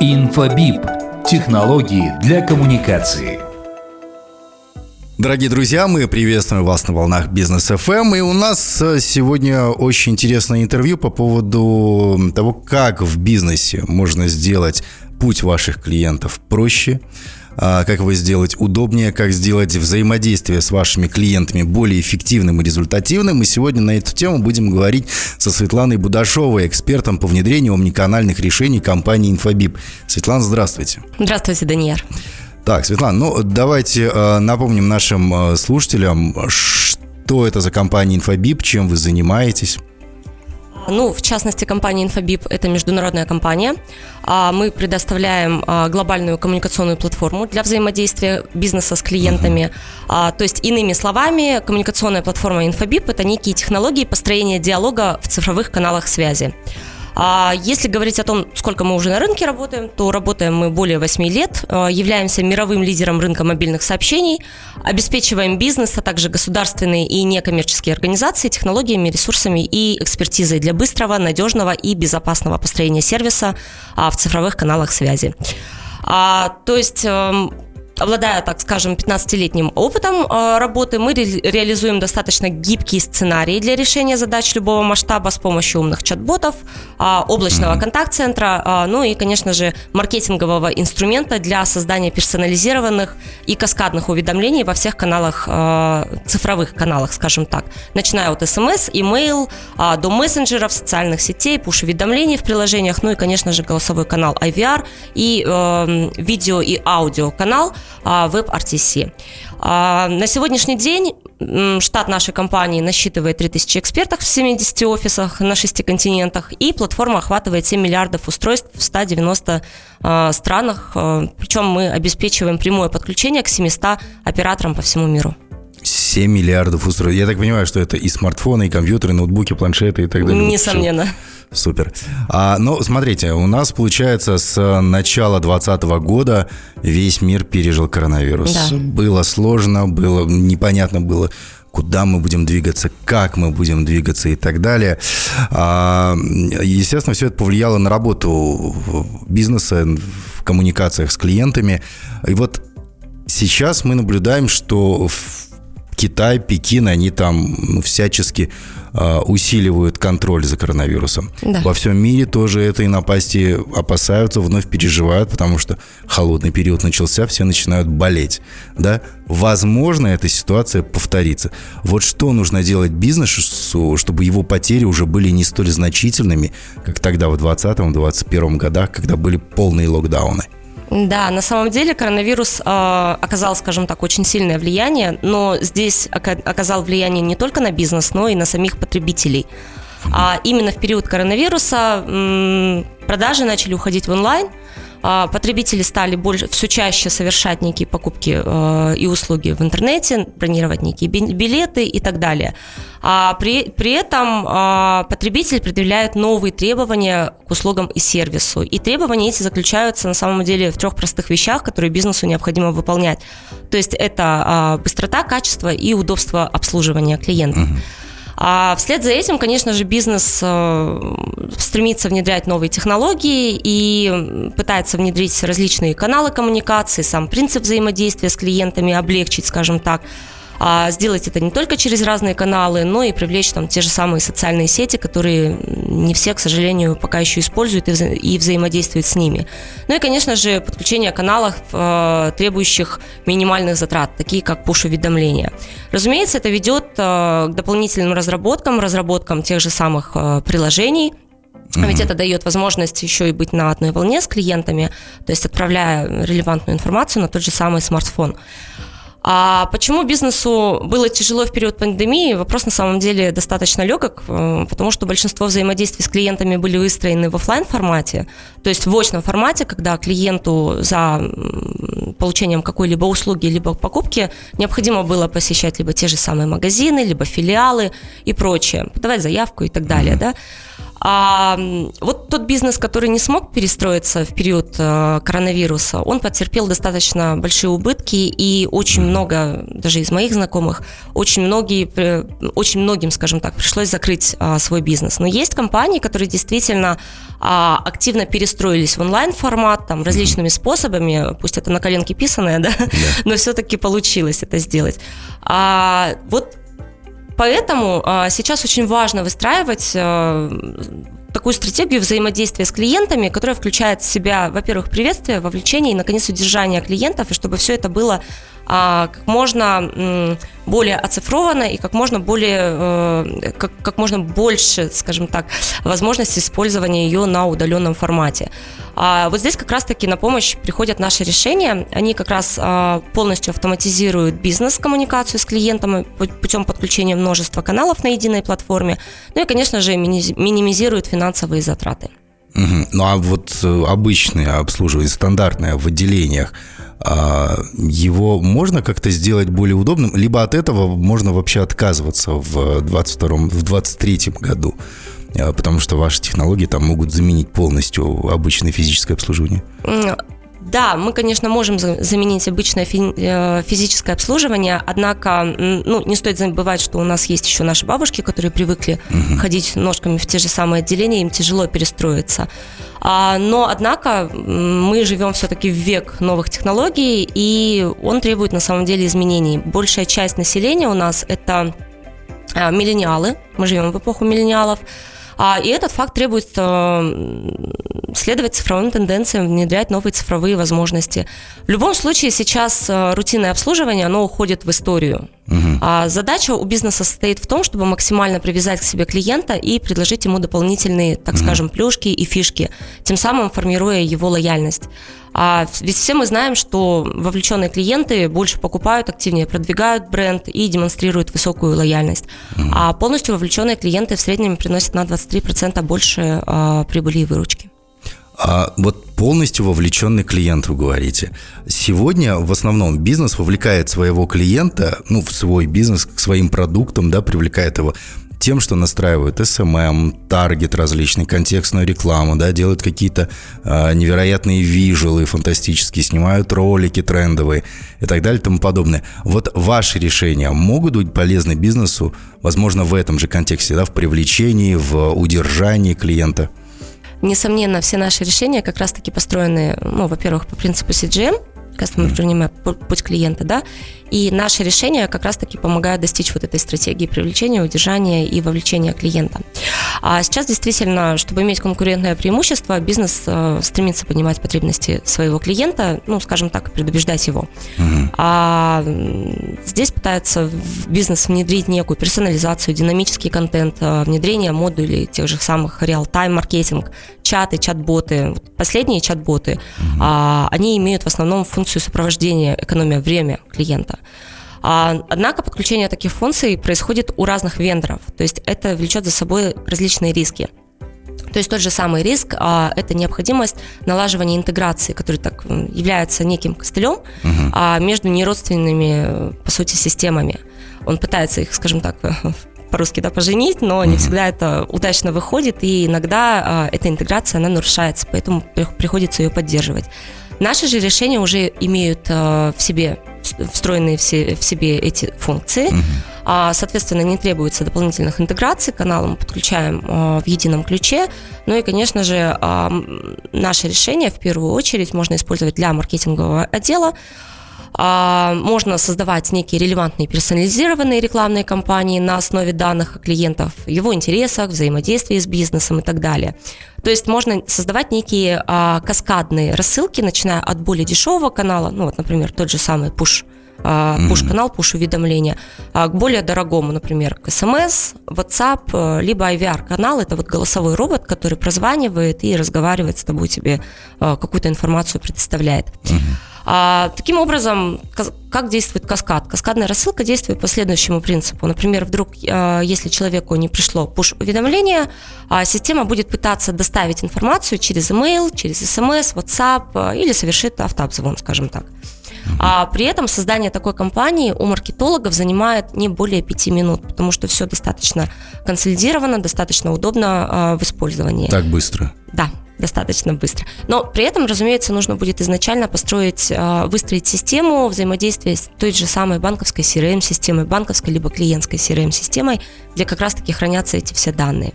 Инфобип. Технологии для коммуникации. Дорогие друзья, мы приветствуем вас на волнах Бизнес ФМ. И у нас э, сегодня очень интересное интервью по поводу того, как в бизнесе можно сделать путь ваших клиентов проще, как его сделать удобнее, как сделать взаимодействие с вашими клиентами более эффективным и результативным. И сегодня на эту тему будем говорить со Светланой Будашовой, экспертом по внедрению омниканальных решений компании «Инфобип». Светлана, здравствуйте. Здравствуйте, Даниэр. Так, Светлана, ну давайте э, напомним нашим э, слушателям, что это за компания «Инфобип», чем вы занимаетесь. Ну, в частности, компания Infobip – это международная компания. А Мы предоставляем а, глобальную коммуникационную платформу для взаимодействия бизнеса с клиентами. Uh-huh. То есть, иными словами, коммуникационная платформа Infobip – это некие технологии построения диалога в цифровых каналах связи. А если говорить о том, сколько мы уже на рынке работаем, то работаем мы более 8 лет, а, являемся мировым лидером рынка мобильных сообщений, обеспечиваем бизнес, а также государственные и некоммерческие организации технологиями, ресурсами и экспертизой для быстрого, надежного и безопасного построения сервиса а, в цифровых каналах связи. А, то есть эм, обладая, так скажем, 15-летним опытом э, работы, мы ре- реализуем достаточно гибкие сценарии для решения задач любого масштаба с помощью умных чат-ботов, э, облачного mm-hmm. контакт-центра, э, ну и, конечно же, маркетингового инструмента для создания персонализированных и каскадных уведомлений во всех каналах, э, цифровых каналах, скажем так, начиная от смс, имейл, до мессенджеров, социальных сетей, пуш-уведомлений в приложениях, ну и, конечно же, голосовой канал IVR и э, видео и аудио канал – WebRTC. А, на сегодняшний день штат нашей компании насчитывает 3000 экспертов в 70 офисах на 6 континентах, и платформа охватывает 7 миллиардов устройств в 190 а, странах, а, причем мы обеспечиваем прямое подключение к 700 операторам по всему миру. 7 миллиардов устройств. Я так понимаю, что это и смартфоны, и компьютеры, и ноутбуки, планшеты и так далее. Несомненно. Супер. А, ну, смотрите, у нас, получается, с начала 2020 года весь мир пережил коронавирус. Да. Было сложно, было непонятно было, куда мы будем двигаться, как мы будем двигаться и так далее. А, естественно, все это повлияло на работу бизнеса, в коммуникациях с клиентами. И вот сейчас мы наблюдаем, что Китай, Пекин, они там ну, всячески э, усиливают контроль за коронавирусом. Да. Во всем мире тоже этой напасти опасаются, вновь переживают, потому что холодный период начался, все начинают болеть. Да? Возможно, эта ситуация повторится. Вот что нужно делать бизнесу, чтобы его потери уже были не столь значительными, как тогда в 2020-2021 годах, когда были полные локдауны? Да, на самом деле коронавирус э, оказал, скажем так, очень сильное влияние, но здесь оказал влияние не только на бизнес, но и на самих потребителей. А именно в период коронавируса м, продажи начали уходить в онлайн, потребители стали больше, все чаще совершать некие покупки э, и услуги в интернете, бронировать некие билеты и так далее. А при, при этом а, потребитель предъявляет новые требования к услугам и сервису. И требования эти заключаются на самом деле в трех простых вещах, которые бизнесу необходимо выполнять. То есть это быстрота, качество и удобство обслуживания клиента. Uh-huh. А вслед за этим, конечно же, бизнес э, стремится внедрять новые технологии и пытается внедрить различные каналы коммуникации, сам принцип взаимодействия с клиентами облегчить, скажем так а сделать это не только через разные каналы, но и привлечь там те же самые социальные сети, которые не все, к сожалению, пока еще используют и, вза- и взаимодействуют с ними. Ну и, конечно же, подключение каналов, э, требующих минимальных затрат, такие как push-уведомления. Разумеется, это ведет э, к дополнительным разработкам, разработкам тех же самых э, приложений, а ведь это дает возможность еще и быть на одной волне с клиентами, то есть отправляя релевантную информацию на тот же самый смартфон. А почему бизнесу было тяжело в период пандемии? Вопрос на самом деле достаточно легок, э, потому что большинство взаимодействий с клиентами были выстроены в офлайн формате, то есть в очном формате, когда клиенту за получением какой-либо услуги либо покупки необходимо было посещать либо те же самые магазины, либо филиалы и прочее, подавать заявку и так далее, mm-hmm. да. А вот тот бизнес, который не смог перестроиться в период э, коронавируса, он потерпел достаточно большие убытки, и очень много, даже из моих знакомых, очень, многие, очень многим, скажем так, пришлось закрыть а, свой бизнес. Но есть компании, которые действительно а, активно перестроились в онлайн-формат, там, различными способами, пусть это на коленке писанное, да, да. но все-таки получилось это сделать. А, вот Поэтому а, сейчас очень важно выстраивать а, такую стратегию взаимодействия с клиентами, которая включает в себя, во-первых, приветствие, вовлечение и, наконец, удержание клиентов, и чтобы все это было как можно более оцифровано и как можно более, э, как, как можно больше, скажем так, возможности использования ее на удаленном формате. А вот здесь как раз-таки на помощь приходят наши решения. Они как раз а, полностью автоматизируют бизнес-коммуникацию с клиентом путем подключения множества каналов на единой платформе. Ну и, конечно же, минимизируют финансовые затраты. Ну а вот э, обычные обслуживание, стандартное в отделениях, а, его можно как-то сделать более удобным, либо от этого можно вообще отказываться в 22 в 23 году, а, потому что ваши технологии там могут заменить полностью обычное физическое обслуживание. Да, мы, конечно, можем заменить обычное э, физическое обслуживание, однако ну, не стоит забывать, что у нас есть еще наши бабушки, которые привыкли угу. ходить ножками в те же самые отделения, им тяжело перестроиться. А, но, однако, мы живем все-таки в век новых технологий, и он требует на самом деле изменений. Большая часть населения у нас это а, миллениалы, мы живем в эпоху миллениалов, а, и этот факт требует э, следовать цифровым тенденциям, внедрять новые цифровые возможности. В любом случае сейчас э, рутинное обслуживание, оно уходит в историю. Угу. А задача у бизнеса состоит в том, чтобы максимально привязать к себе клиента и предложить ему дополнительные, так угу. скажем, плюшки и фишки, тем самым формируя его лояльность. А ведь все мы знаем, что вовлеченные клиенты больше покупают, активнее продвигают бренд и демонстрируют высокую лояльность. Mm-hmm. А полностью вовлеченные клиенты в среднем приносят на 23% больше а, прибыли и выручки. А вот полностью вовлеченный клиент, вы говорите. Сегодня в основном бизнес вовлекает своего клиента, ну, в свой бизнес, к своим продуктам, да, привлекает его тем, что настраивают SMM, таргет различный, контекстную рекламу, да, делают какие-то э, невероятные вижулы фантастические, снимают ролики трендовые и так далее и тому подобное. Вот ваши решения могут быть полезны бизнесу, возможно, в этом же контексте, да, в привлечении, в удержании клиента? Несомненно, все наши решения как раз-таки построены, ну, во-первых, по принципу CGM, Customer Journey Map, путь клиента, да, и наши решения как раз-таки помогают достичь вот этой стратегии привлечения, удержания и вовлечения клиента. А сейчас действительно, чтобы иметь конкурентное преимущество, бизнес э, стремится понимать потребности своего клиента, ну, скажем так, предубеждать его. Угу. А здесь пытается бизнес внедрить некую персонализацию, динамический контент, э, внедрение модулей тех же самых реал-тайм маркетинг, чаты, чат-боты. Последние чат-боты, угу. а, они имеют в основном функцию сопровождения, экономия время клиента. А, однако подключение таких функций происходит у разных вендоров, то есть это влечет за собой различные риски. То есть тот же самый риск а, – это необходимость налаживания интеграции, который так является неким костылем угу. а, между неродственными, по сути, системами. Он пытается их, скажем так, по-русски, да, поженить, но не всегда это удачно выходит, и иногда э, эта интеграция, она нарушается, поэтому приходится ее поддерживать. Наши же решения уже имеют э, в себе встроенные в себе эти функции. А, соответственно, не требуется дополнительных интеграций, каналы мы подключаем а, в едином ключе. Ну и, конечно же, а, наше решение в первую очередь можно использовать для маркетингового отдела. Можно создавать некие релевантные персонализированные рекламные кампании на основе данных о клиентах, его интересах, взаимодействии с бизнесом и так далее. То есть можно создавать некие а, каскадные рассылки, начиная от более дешевого канала, ну вот, например, тот же самый push пуш-канал, пуш-уведомления, к более дорогому, например, к смс, WhatsApp, либо IVR-канал. Это вот голосовой робот, который прозванивает и разговаривает с тобой, тебе какую-то информацию предоставляет. Uh-huh. А, таким образом, как действует каскад? Каскадная рассылка действует по следующему принципу. Например, вдруг, а, если человеку не пришло push-уведомление, а, система будет пытаться доставить информацию через email, через SMS, WhatsApp а, или совершит автообзвон, скажем так. А при этом создание такой компании у маркетологов занимает не более пяти минут, потому что все достаточно консолидировано, достаточно удобно э, в использовании. Так быстро? Да, достаточно быстро. Но при этом, разумеется, нужно будет изначально построить, э, выстроить систему взаимодействия с той же самой банковской CRM-системой, банковской либо клиентской CRM-системой, где как раз-таки хранятся эти все данные.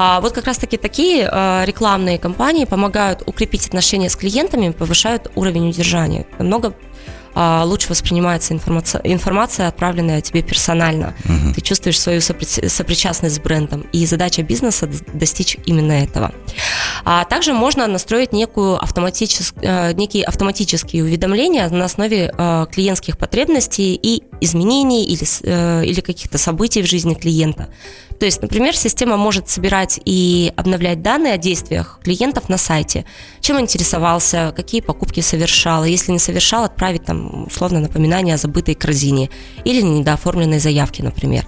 А вот как раз-таки такие э, рекламные кампании помогают укрепить отношения с клиентами, повышают уровень удержания. Намного а, лучше воспринимается информация, информация, отправленная тебе персонально. Угу. Ты чувствуешь свою сопричастность с брендом. И задача бизнеса достичь именно этого. А также можно настроить некую автоматичес, э, некие автоматические уведомления на основе э, клиентских потребностей и изменений или, э, или каких-то событий в жизни клиента. То есть, например, система может собирать и обновлять данные о действиях клиентов на сайте, чем интересовался, какие покупки совершал, если не совершал, отправить там условно напоминание о забытой корзине или недооформленной заявке, например.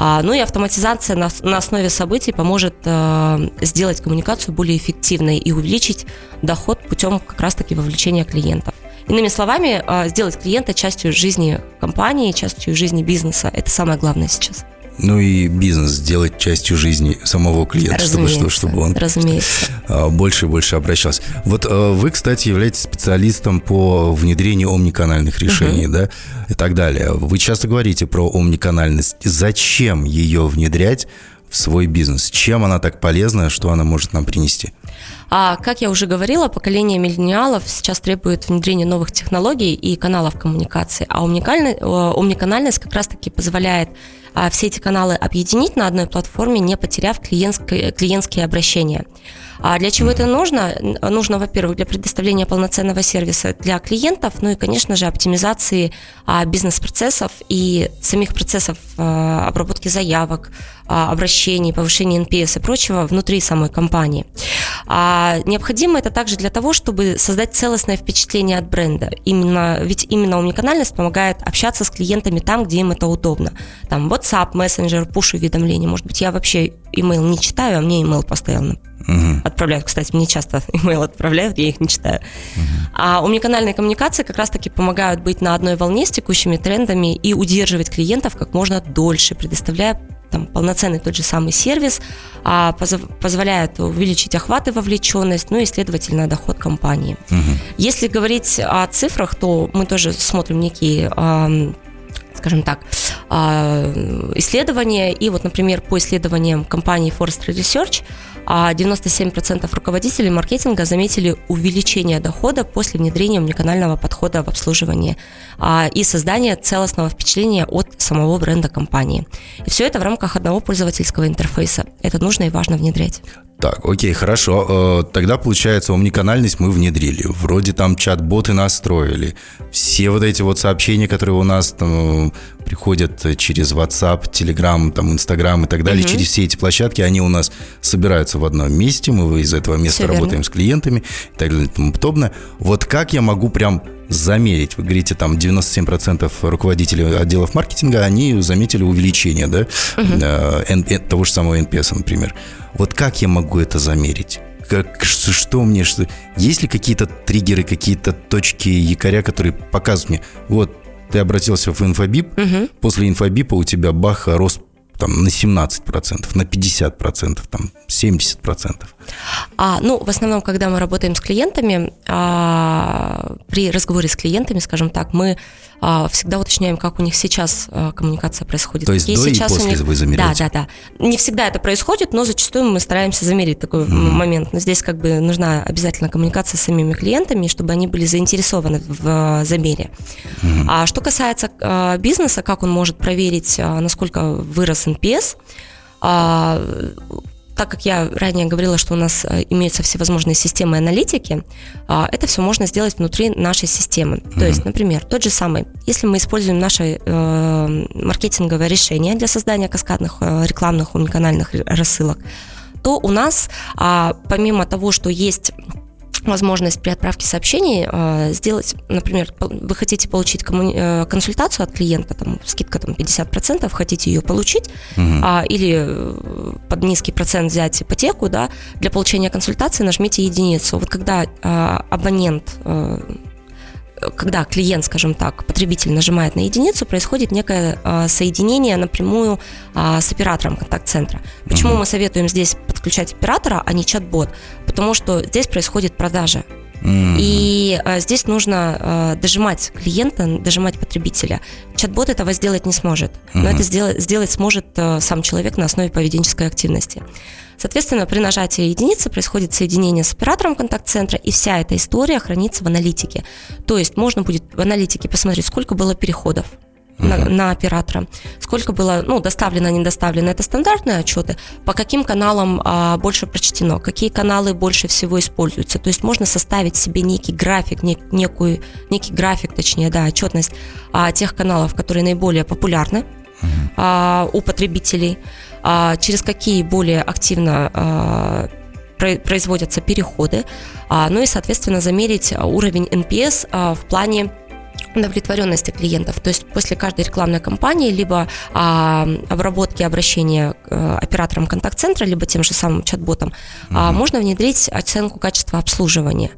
А, ну и автоматизация на, основе событий поможет э, сделать коммуникацию более эффективной и увеличить доход путем как раз-таки вовлечения клиентов. Иными словами, э, сделать клиента частью жизни компании, частью жизни бизнеса. Это самое главное сейчас. Ну и бизнес сделать частью жизни самого клиента, чтобы, чтобы, чтобы он разумеется. А, больше и больше обращался. Вот а, вы, кстати, являетесь специалистом по внедрению омниканальных решений, угу. да, и так далее. Вы часто говорите про омниканальность. Зачем ее внедрять в свой бизнес? Чем она так полезна, что она может нам принести? А, как я уже говорила, поколение миллениалов сейчас требует внедрения новых технологий и каналов коммуникации, а омниканальность как раз-таки позволяет все эти каналы объединить на одной платформе, не потеряв клиентские, клиентские обращения. А для чего это нужно? Нужно, во-первых, для предоставления полноценного сервиса для клиентов, ну и, конечно же, оптимизации а, бизнес-процессов и самих процессов а, обработки заявок, а, обращений, повышения NPS и прочего внутри самой компании. А необходимо это также для того, чтобы создать целостное впечатление от бренда. Именно, ведь именно омниканальность помогает общаться с клиентами там, где им это удобно. Там WhatsApp, Messenger, push-уведомления. Может быть, я вообще email не читаю, а мне email постоянно угу. отправляют. Кстати, мне часто email отправляют, я их не читаю. Угу. А омниканальные коммуникации как раз-таки помогают быть на одной волне с текущими трендами и удерживать клиентов как можно дольше, предоставляя там, полноценный тот же самый сервис, а, позов, позволяет увеличить охват и вовлеченность, ну и, следовательно, доход компании. Угу. Если говорить о цифрах, то мы тоже смотрим некие скажем так, а, исследования. И вот, например, по исследованиям компании Forrester Research, 97% а, руководителей маркетинга заметили увеличение дохода после внедрения уникального подхода в обслуживании а, и создания целостного впечатления от самого бренда компании. И все это в рамках одного пользовательского интерфейса. Это нужно и важно внедрять. Так, окей, хорошо. Э, тогда, получается, омниканальность мы внедрили. Вроде там чат-боты настроили. Все вот эти вот сообщения, которые у нас там приходят через WhatsApp, Telegram, там, Instagram и так далее, угу. через все эти площадки, они у нас собираются в одном месте, мы из этого места все работаем верно. с клиентами и так далее и тому подобное. Вот как я могу прям замерить? Вы говорите, там 97% руководителей отделов маркетинга, они заметили увеличение, да, угу. того же самого NPS, например. Вот как я могу это замерить? Как, что мне, что... Есть ли какие-то триггеры, какие-то точки якоря, которые показывают мне, вот, ты обратился в инфобип, угу. после инфобипа у тебя бах, рост там, на 17%, на 50%, там, 70%? А, ну, в основном, когда мы работаем с клиентами, а, при разговоре с клиентами, скажем так, мы а, всегда уточняем, как у них сейчас а, коммуникация происходит. То есть Какие до сейчас и после них... вы замеряете? Да, да, да. Не всегда это происходит, но зачастую мы стараемся замерить такой mm-hmm. момент. Но здесь как бы нужна обязательно коммуникация с самими клиентами, чтобы они были заинтересованы в замере. Mm-hmm. А что касается а, бизнеса, как он может проверить, а, насколько вырос NPS, а, так как я ранее говорила, что у нас э, имеются всевозможные системы аналитики, а, это все можно сделать внутри нашей системы. Mm-hmm. То есть, например, тот же самый, если мы используем наше э, маркетинговое решение для создания каскадных э, рекламных уникальных рассылок, то у нас, а, помимо того, что есть возможность при отправке сообщений э, сделать, например, вы хотите получить коммуни- э, консультацию от клиента, там скидка там 50%, хотите ее получить, угу. э, или э, под низкий процент взять ипотеку, да, для получения консультации нажмите единицу. Вот когда э, абонент э, когда клиент, скажем так, потребитель нажимает на единицу, происходит некое а, соединение напрямую а, с оператором контакт-центра. Почему uh-huh. мы советуем здесь подключать оператора, а не чат-бот? Потому что здесь происходит продажа. Mm-hmm. И а, здесь нужно а, дожимать клиента, дожимать потребителя. Чат-бот этого сделать не сможет, mm-hmm. но это сделать, сделать сможет а, сам человек на основе поведенческой активности. Соответственно, при нажатии единицы происходит соединение с оператором контакт-центра, и вся эта история хранится в аналитике. То есть можно будет в аналитике посмотреть, сколько было переходов, на, на оператора. Сколько было ну, доставлено, не доставлено, это стандартные отчеты. По каким каналам а, больше прочтено, какие каналы больше всего используются. То есть можно составить себе некий график, нек, некую, некий график, точнее, да, отчетность а, тех каналов, которые наиболее популярны а, у потребителей а, через какие более активно а, производятся переходы, а, ну и, соответственно, замерить уровень NPS в плане удовлетворенности клиентов. То есть после каждой рекламной кампании либо а, обработки обращения к а, операторам контакт-центра, либо тем же самым чат-ботам, mm-hmm. а, можно внедрить оценку качества обслуживания.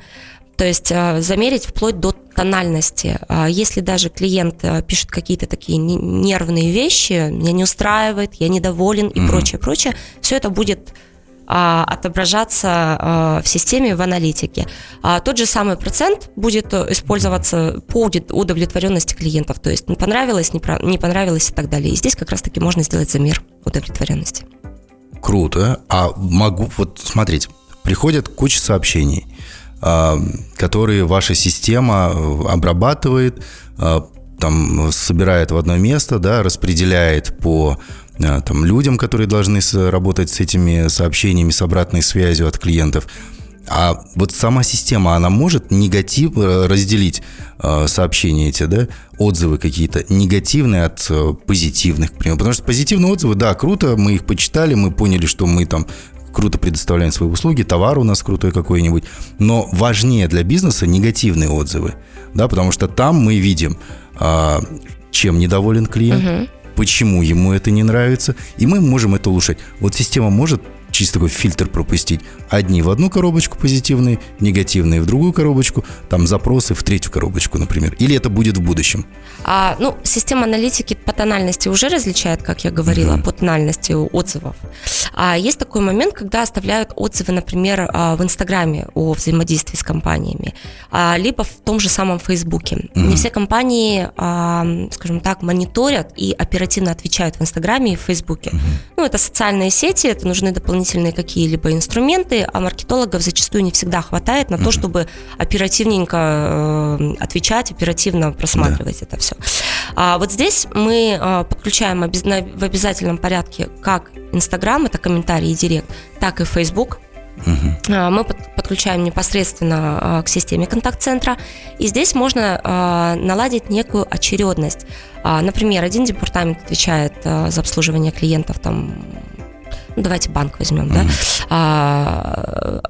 То есть а, замерить вплоть до тональности. А, если даже клиент а, пишет какие-то такие нервные вещи, меня не устраивает, я недоволен и mm-hmm. прочее, прочее, все это будет отображаться в системе в аналитике. Тот же самый процент будет использоваться по удовлетворенности клиентов, то есть понравилось, не понравилось и так далее. И здесь как раз-таки можно сделать замер удовлетворенности. Круто. А могу, вот смотрите, приходят куча сообщений – а, которые ваша система э, обрабатывает, а, там, собирает в одно место, да, распределяет по э, там, людям, которые должны работать с этими сообщениями, с обратной связью от клиентов. А вот сама система, она может негатив э, разделить сообщения эти, да, отзывы какие-то негативные от позитивных, к примеру. Потому что позитивные отзывы, да, круто, мы их почитали, мы поняли, что мы там круто предоставляем свои услуги, товар у нас крутой какой-нибудь, но важнее для бизнеса негативные отзывы, да, потому что там мы видим, а, чем недоволен клиент, угу. Почему ему это не нравится, и мы можем это улучшать. Вот система может через такой фильтр пропустить. Одни в одну коробочку позитивные, негативные в другую коробочку, там запросы в третью коробочку, например. Или это будет в будущем? А, ну, система аналитики по тональности уже различает, как я говорила, uh-huh. по тональности отзывов. А есть такой момент, когда оставляют отзывы, например, а, в Инстаграме о взаимодействии с компаниями, а, либо в том же самом Фейсбуке. Uh-huh. Не все компании, а, скажем так, мониторят и оперативно отвечают в Инстаграме и в Фейсбуке. Uh-huh. Ну, это социальные сети, это нужны дополнительные какие-либо инструменты, а маркетологов зачастую не всегда хватает на uh-huh. то, чтобы оперативненько э, отвечать, оперативно просматривать да. это все. А вот здесь мы э, подключаем в обязательном порядке как Инстаграм, это комментарии и директ, так и Фейсбук. Uh-huh. Мы подключаем непосредственно к системе контакт-центра, и здесь можно наладить некую очередность. Например, один департамент отвечает за обслуживание клиентов там ну, давайте банк возьмем, mm-hmm. да, а,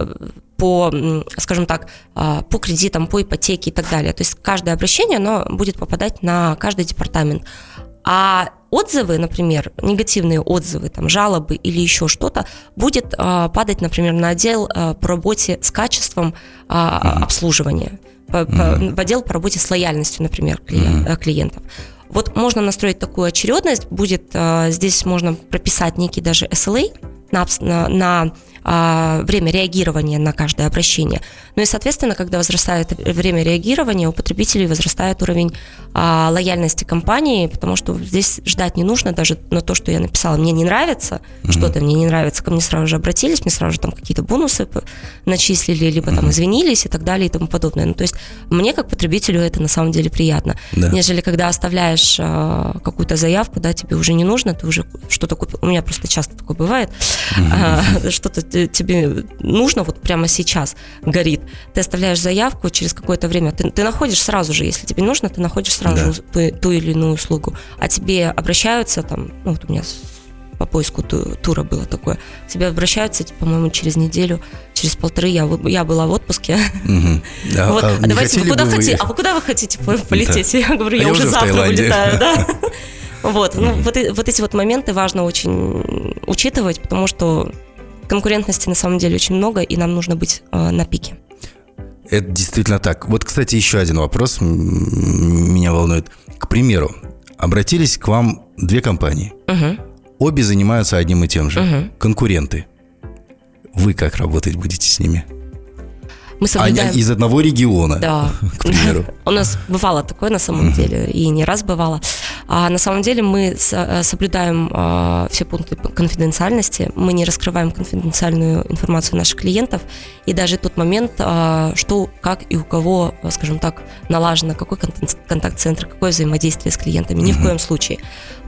по, скажем так, а, по кредитам, по ипотеке и так далее. То есть каждое обращение, оно будет попадать на каждый департамент. А отзывы, например, негативные отзывы, там, жалобы или еще что-то, будет а, падать, например, на отдел а, по работе с качеством а, mm-hmm. обслуживания, по, mm-hmm. в отдел по работе с лояльностью, например, клиент, mm-hmm. клиентов. Вот можно настроить такую очередность, будет а, здесь можно прописать некий даже SLA на, на, на время реагирования на каждое обращение. Ну и, соответственно, когда возрастает время реагирования, у потребителей возрастает уровень а, лояльности компании, потому что здесь ждать не нужно даже на то, что я написала, мне не нравится, mm-hmm. что-то мне не нравится, ко мне сразу же обратились, мне сразу же там какие-то бонусы начислили, либо mm-hmm. там извинились и так далее и тому подобное. Ну, то есть мне как потребителю это на самом деле приятно, да. нежели когда оставляешь а, какую-то заявку, да, тебе уже не нужно, ты уже что-то купил. У меня просто часто такое бывает, mm-hmm. а, что-то тебе нужно вот прямо сейчас горит, ты оставляешь заявку, через какое-то время ты, ты находишь сразу же, если тебе нужно, ты находишь сразу да. ту, ту или иную услугу, а тебе обращаются там, ну вот у меня по поиску ту, тура было такое. Тебе обращаются, по-моему, через неделю, через полторы я, я была в отпуске. Вот. А, а давайте, вы куда хотите? А вы куда вы хотите полететь? Я говорю, я, уже завтра вылетаю, да. Вот, ну, вот, вот эти вот моменты важно очень учитывать, потому что конкурентности на самом деле очень много, и нам нужно быть э, на пике. Это действительно так. Вот, кстати, еще один вопрос меня волнует. К примеру, обратились к вам две компании. Угу. Обе занимаются одним и тем же. Угу. Конкуренты. Вы как работать будете с ними? Мы соблюдаем... Они из одного региона, да. к примеру. У нас бывало такое на самом деле, и не раз бывало. А на самом деле мы э, соблюдаем а, все пункты конфиденциальности, мы не раскрываем конфиденциальную информацию наших клиентов, и даже тот момент, а, что, как и у кого, скажем так, налажено, какой контакт-центр, какое взаимодействие с клиентами, ни в коем случае.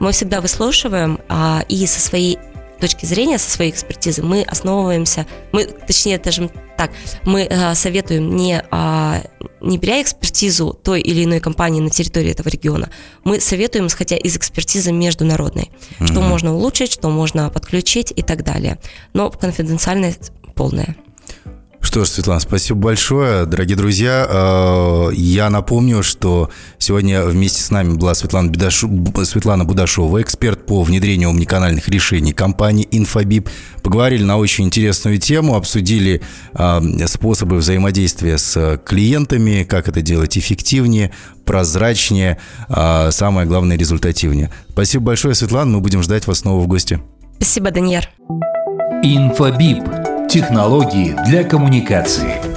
Мы всегда выслушиваем, а, и со своей точки зрения, со своей экспертизы, мы основываемся, мы, точнее, даже так, мы э, советуем не, э, не беря экспертизу той или иной компании на территории этого региона, мы советуем, исходя из экспертизы международной, mm-hmm. что можно улучшить, что можно подключить и так далее. Но конфиденциальность полная. Что ж, Светлана, спасибо большое. Дорогие друзья, э, я напомню, что сегодня вместе с нами была Светлана, Бедашу, Светлана Будашова, эксперт по внедрению омниканальных решений компании Infobip. Поговорили на очень интересную тему, обсудили э, способы взаимодействия с клиентами, как это делать эффективнее, прозрачнее, а самое главное, результативнее. Спасибо большое, Светлана. Мы будем ждать вас снова в гости. Спасибо, Даньер. Инфобип. Технологии для коммуникации.